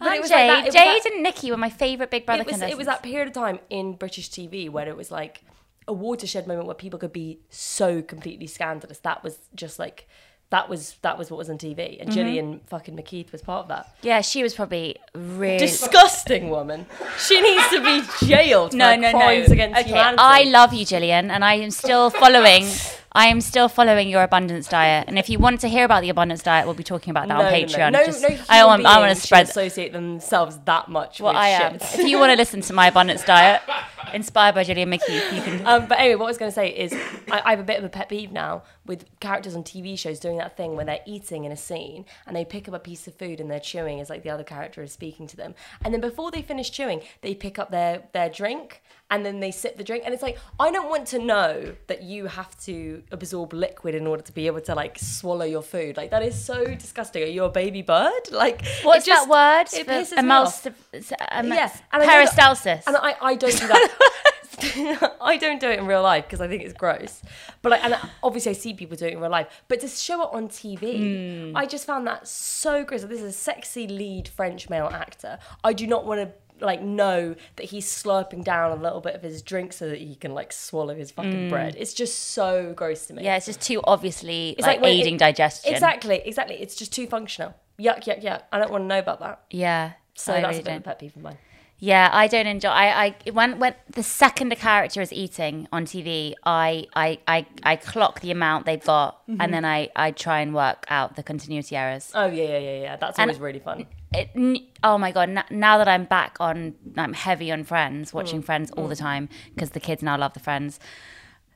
But And it was Jade, like that- Jade that- and Nikki were my favourite Big Brother it was, it was that period of time in British TV where it was like a watershed moment where people could be so completely scandalous. That was just like that was that was what was on TV, Mm-hmm. and Gillian fucking McKeith was part of that. yeah, she was probably really. Disgusting woman. She needs to be jailed. no, for no, no. against okay, humanity. I love you, Gillian, and I am still following. [LAUGHS] I am still following your abundance diet, and if you want to hear about the abundance diet, we'll be talking about that on Patreon. No, no, Just- no I want, I want to spread. associate themselves that much Well, I am. shit. if you want to listen to my abundance diet, [LAUGHS] inspired by Gillian McKeith, you can. Um, but anyway, what I was going to say is I, I have a bit of a pet peeve now with characters on TV shows doing that thing when they're eating in a scene and they pick up a piece of food and they're chewing as like the other character is speaking to them. And then before they finish chewing, they pick up their their drink and then they sip the drink and it's like I don't want to know that you have to absorb liquid in order to be able to like swallow your food. Like that is so disgusting. Are you a baby bird? [LAUGHS] Like What's just- that word? It pisses me off. um, Yes, and I know that- peristalsis. And I, I don't do that. [LAUGHS] [LAUGHS] I don't do it in real life because I think it's gross. But like, and obviously I see people do it in real life. But to show it on TV, I just found that so gross. This is a sexy lead French male actor. I do not want to like know that he's slurping down a little bit of his drink so that he can like swallow his fucking bread. It's just so gross to me. yeah, it's just too obviously It's like, when aiding it- digestion. Exactly, exactly. It's just too functional. Yuck, yuck, yuck. I don't want to know about that. Yeah. So I that's really a bit of a don't. pet peeve of mine. Yeah, I don't enjoy. I, I when when the second a character is eating on TV, I I I, I clock the amount they've got, Mm-hmm. and then I I try and work out the continuity errors. Oh yeah, yeah, yeah, yeah. That's And- always really fun. It, oh my god! N- now that I'm back on, I'm heavy on Friends, Mm. watching Friends all the time because the kids now love the Friends.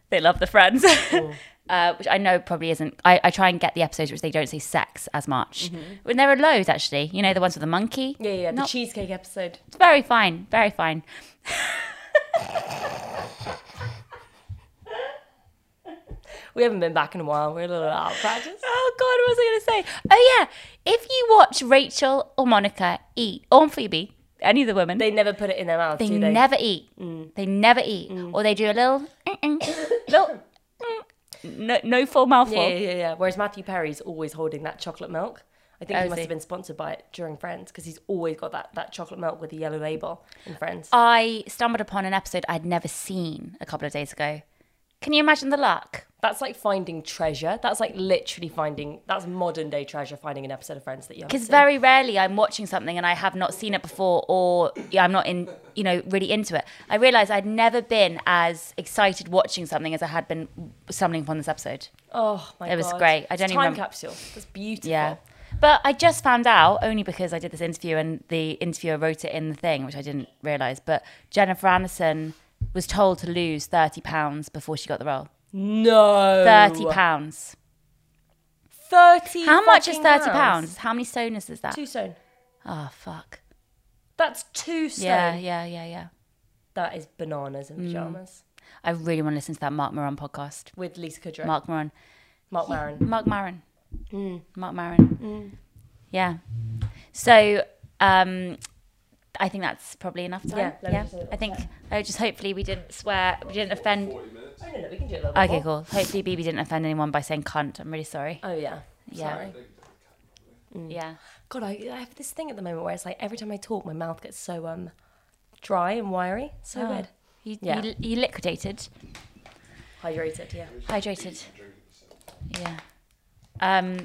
They love the Friends, [LAUGHS] Mm. uh, which I know probably isn't. I, I try and get the episodes which they don't say sex as much. When there are loads actually, you know the ones with the monkey. Mm-hmm. Yeah, yeah. The cheesecake episode. It's very fine, very fine. [LAUGHS] We haven't been back in a while. We're a little out of practice. [LAUGHS] Oh God, what was I going to say? Oh yeah, if you watch Rachel or Monica eat, oh, or Phoebe, any of the women, They never put it in their mouth, they do they? never eat. Mm. They never eat, mm. or they do a little, mm, [COUGHS] little, no, no full mouthful. Yeah, yeah, yeah. Whereas Matthew Perry's always holding that chocolate milk. I think Oh, he must he? have been sponsored by it during Friends because he's always got that, that chocolate milk with the yellow label in Friends. I stumbled upon an episode I'd never seen a couple of days ago. Can you imagine the luck? That's like finding treasure. That's like literally finding. That's modern day treasure. Finding an episode of Friends that you Because very rarely I'm watching something and I have not seen it before, or yeah, I'm not in, you know, really into it. I realised I'd never been as excited watching something as I had been stumbling upon this episode. Oh my god, It was great. I don't a even time remem- capsule. That's beautiful. Yeah. But I just found out only because I did this interview and the interviewer wrote it in the thing, which I didn't realise. But Jennifer Aniston was told to lose thirty pounds before she got the role. No. Thirty pounds. Thirty. How much is thirty pounds? How many stoners is that? Two stone. Oh fuck. That's two stone. Yeah, yeah, yeah, yeah. That is bananas Mm. in pajamas I really want to listen to that Marc Maron podcast. with Lisa Kudrow. Marc Maron. Marc Maron. Marc Maron. Mm. Marc Maron. Yeah. So um I think that's probably enough time. Yeah, yeah. I think I just hopefully we didn't swear, we didn't offend. Oh no, no, we can do it a little Okay, more. cool. Hopefully, BB didn't offend anyone by saying cunt. I'm really sorry. Oh yeah. Yeah. Sorry. Yeah. God, I, I have this thing at the moment where it's like every time I talk, my mouth gets so um dry and wiry. So Oh. weird. You, Yeah. you, you liquidated, Hydrated. Yeah. hydrated. Yeah. Um.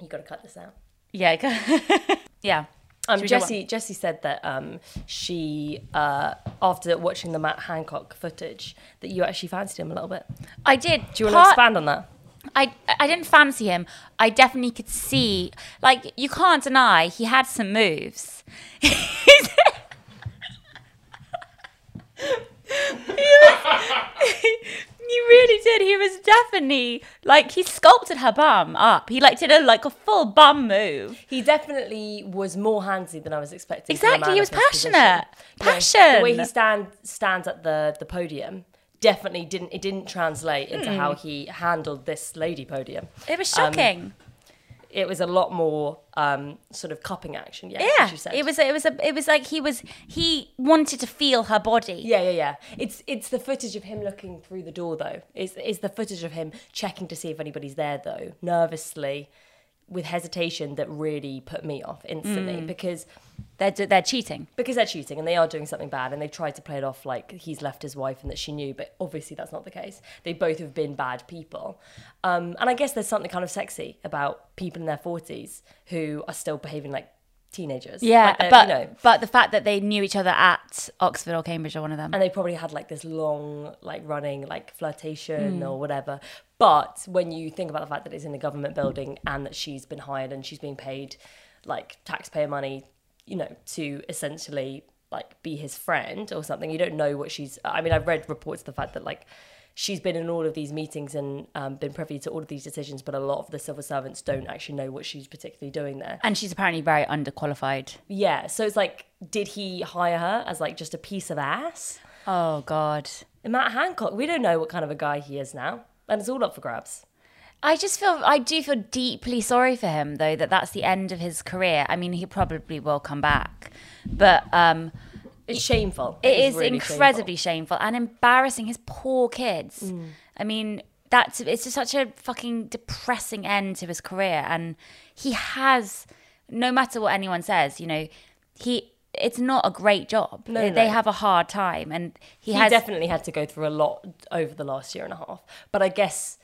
You got to cut this out. Yeah. [LAUGHS] yeah. Um, Should we do Jessie Jessie said that um, she uh, after watching the Matt Hancock footage that you actually fancied him a little bit. I did. Do you want to expand on that? I I didn't fancy him. I definitely could see, like, you can't deny he had some moves. [LAUGHS] He really did. He was definitely like he sculpted her bum up. He like did a like a full bum move. He definitely was more handsy than I was expecting. Exactly, he was passionate. You know, Passion. the way he stand stands at the the podium definitely didn't it didn't translate into how Hmm. he handled this lady podium. It was Um, shocking. It was a lot more um, sort of cupping action. Yeah, yeah, as you said. it was. It was. A, it was like he was. He wanted to feel her body. Yeah, yeah, yeah. It's it's the footage of him looking through the door though. It's it's the footage of him checking to see if anybody's there though, nervously, with hesitation that really put me off instantly Mm. because They're they're cheating. because they're cheating and they are doing something bad and they've tried to play it off like he's left his wife and that she knew, but obviously that's not the case. They both have been bad people. Um, and I guess there's something kind of sexy about people in their 40s who are still behaving like teenagers. Yeah, Like but you know, but the fact that they knew each other at Oxford or Cambridge or one of them. and they probably had like this long like running like flirtation Hmm. or whatever but when you think about the fact that it's in a government building and that she's been hired and she's being paid like taxpayer money you know to essentially like be his friend or something you don't know what she's i mean i've read reports of the fact that like she's been in all of these meetings and um, been privy to all of these decisions, but a lot of the civil servants don't actually know what she's particularly doing there. And she's apparently very underqualified. Yeah, so it's like, did he hire her as like just a piece of ass? Oh God. And Matt Hancock, we don't know what kind of a guy he is now, and it's all up for grabs. I just feel I do feel deeply sorry for him though that that's the end of his career. I mean, he probably will come back, but um, It's shameful. it is really incredibly shameful. and embarrassing. His poor kids. Mm. I mean, that's it's just such a fucking depressing end to his career, and he has, no matter what anyone says, you know, he. It's not a great job. No, they, no. they have a hard time, and he, he has definitely had to go through a lot over the last year and a half. But I guess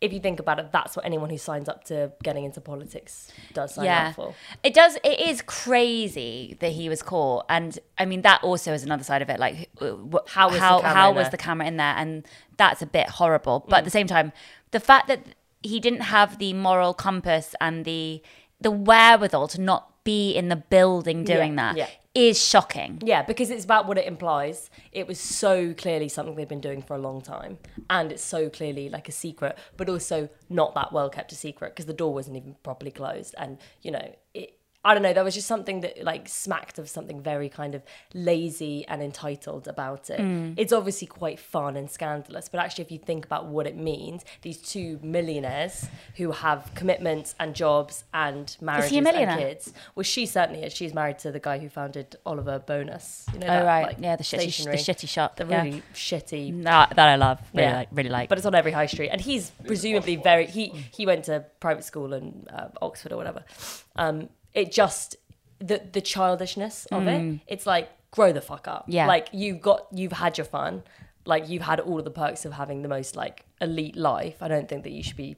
if you think about it, that's what anyone who signs up to getting into politics does sign yeah up for. it does it is crazy that he was caught and i mean that also is another side of it like uh, wh- How was the how, camera how in was there? the camera in there and that's a bit horrible but Mm. at the same time the fact that he didn't have the moral compass and the the wherewithal to not be in the building doing Yeah, that is shocking Yeah, because it's about what it implies. It was so clearly something they've been doing for a long time, and it's so clearly like a secret, but also not that well kept a secret because the door wasn't even properly closed. And you know, it, I don't know. There was just something that like smacked of something very kind of lazy and entitled about it. It's obviously quite fun and scandalous, but actually, if you think about what it means, these two millionaires who have commitments and jobs and marriages and kids. Well, she certainly is. She's married to the guy who founded Oliver Bonas. You know, oh that, right like, yeah the shitty the shitty shop the yeah. really shitty. that, that i love really Yeah. like really like But it's on every high street, and he's presumably very. He he went to private school in uh, Oxford or whatever. Um, it just the the childishness of it. It's like grow the fuck up. Mm. Yeah. like you've got you've had your fun. Like you've had all of the perks of having the most like elite life. I don't think that you should be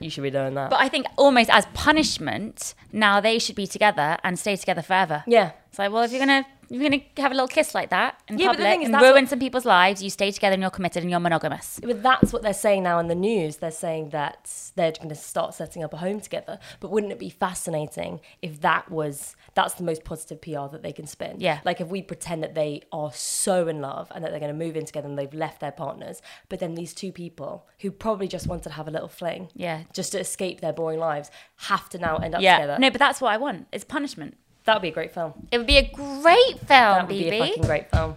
you should be doing that. but i think almost as punishment now they should be together and stay together forever yeah, It's like, well, if you're gonna you're gonna have a little kiss like that in Yeah, public and ruin what- some people's lives, you stay together and you're committed and you're monogamous. But that's what they're saying now in the news. They're saying that they're going to start setting up a home together. But wouldn't it be fascinating if that was that's the most positive PR that they can spin? Yeah. Like if we pretend that they are so in love and that they're going to move in together and they've left their partners, but then these two people who probably just wanted to have a little fling, Yeah. just to escape their boring lives, have to now end up Yeah. together. No, but that's what I want. It's punishment. That would be a great film. It would be a great film, That would be a fucking great film.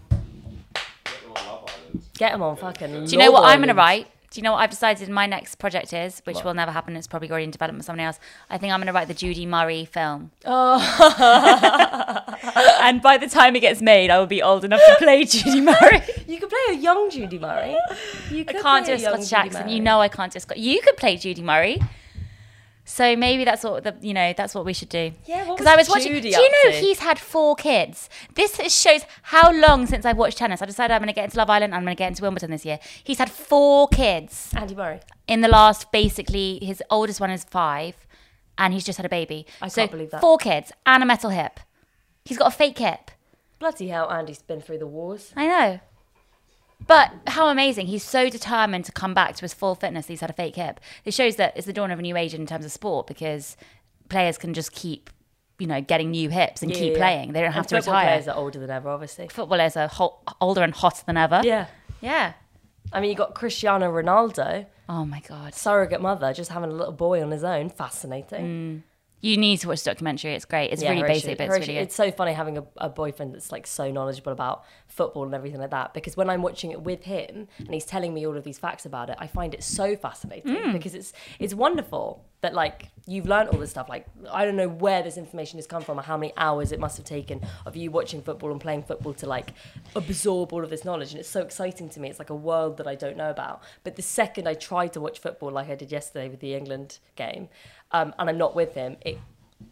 Get them on Love Island. Get them on fucking. Do you know what I'm gonna write? Do you know what I've decided my next project is, which will never happen? It's probably already in development with someone else. I think I'm going to write the Judy Murray film. Oh. [LAUGHS] and by the time it gets made, I will be old enough to play Judy Murray. [LAUGHS] You could play a young Judy Murray. You I could can't do play a young Scottish Judy accent. Murray. You know I can't do a Scottish. You could play Judy Murray. So maybe that's what the you know that's what we should do. Yeah, because I was was watching. Do you know to? he's had four kids? This shows how long since I've watched tennis. I decided I'm going to get into Love Island. I'm going to get into Wimbledon this year. He's had four kids Andy Murray. in the last basically. His oldest one is five, and he's just had a baby. I so can't believe that. Four kids and a metal hip. He's got a fake hip. Bloody hell, Andy's been through the wars. I know. But how amazing. He's so determined to come back to his full fitness. He's had a fake hip. It shows that it's the dawn of a new age in terms of sport because players can just keep, you know, getting new hips and Yeah, keep yeah. playing. They don't have to football retire. players are older than ever, obviously. Footballers are ho- older and hotter than ever. Yeah. Yeah. I mean, you got Cristiano Ronaldo, Oh my God. surrogate mother, just having a little boy on his own. Fascinating. Mm. You need to watch the documentary. It's great. It's Yeah, really basic, but it's really good. It's so funny having a, a boyfriend that's like so knowledgeable about football and everything like that. Because when I'm watching it with him and he's telling me all of these facts about it, I find it so fascinating Mm. because it's it's wonderful that like you've learned all this stuff. Like I don't know where this information has come from or how many hours it must have taken of you watching football and playing football to like absorb all of this knowledge. And it's so exciting to me. It's like a world that I don't know about. But the second I try to watch football, like I did yesterday with the England game, um, and I'm not with him, it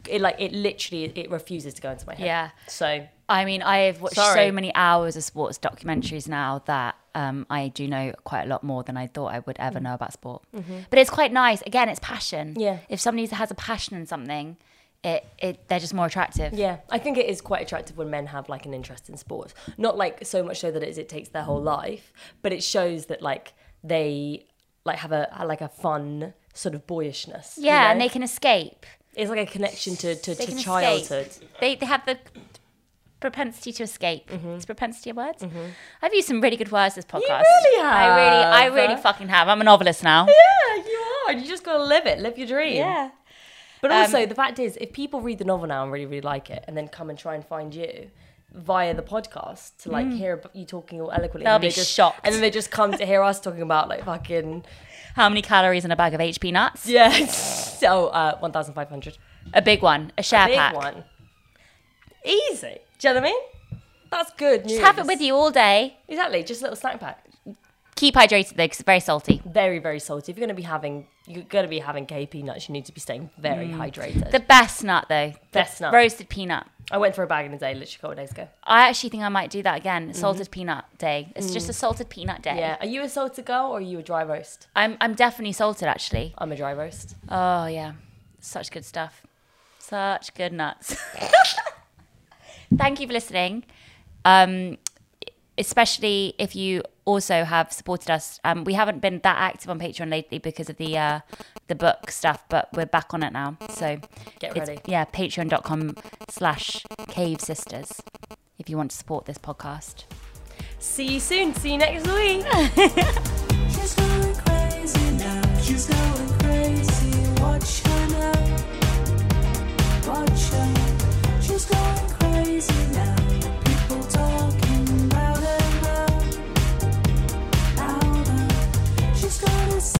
it like it literally it refuses to go into my head. Yeah. So I mean, I have watched Sorry. so many hours of sports documentaries now that um, I do know quite a lot more than I thought I would ever know about sport. But it's quite nice. Again, it's passion. Mm-hmm. Yeah. If somebody has a passion in something, it, it they're just more attractive. yeah, I think it is quite attractive when men have like an interest in sports. Not like so much so that it, is, it takes their whole life, but it shows that like they like have a like a fun sort of boyishness. you Yeah, know? and they can escape. it's like a connection to to, to childhood. escape. They they have the propensity to escape. It's propensity of words. I've used some really good words this podcast. You really have. I really, I really fucking have. I'm a novelist now. Yeah, you are. You just gotta live it. Live your dream. Yeah. But Um, also, the fact is, if people read the novel now and really, really like it, and then come and try and find you via the podcast to like hear you talking all eloquently, Mm. They'll and be they just, shocked. and then they just come to hear us talking about like fucking How many calories in a bag of KP nuts? [LAUGHS] yeah, so uh, one thousand five hundred. A big one. A share pack. Big pack. one. Easy. Do you know what I mean? That's good news. Just have it with you all day. Exactly, just a little snack pack. Keep hydrated though, because it's very salty. Very, very salty. If you're gonna be having, you're gonna be having KP nuts. You need to be staying very hydrated. Mm. The best nut though. The Best nut. Roasted peanut. I went for a bag in a day, literally a couple of days ago. I actually think I might do that again. Salted peanut day. It's just a salted peanut day. Mm. Yeah. Are you a salted girl or are you a dry roast? I'm I'm definitely salted actually. I'm a dry roast. Oh yeah. Such good stuff. Such good nuts. [LAUGHS] [LAUGHS] Thank you for listening. Um especially if you also have supported us. Um, we haven't been that active on Patreon lately because of the uh, the book stuff, but we're back on it now. So get ready. Yeah, patreon.com slash cave sisters if you want to support this podcast. See you soon. See you next week. [LAUGHS] She's going crazy now. She's going crazy. Watch her now. Watch her now.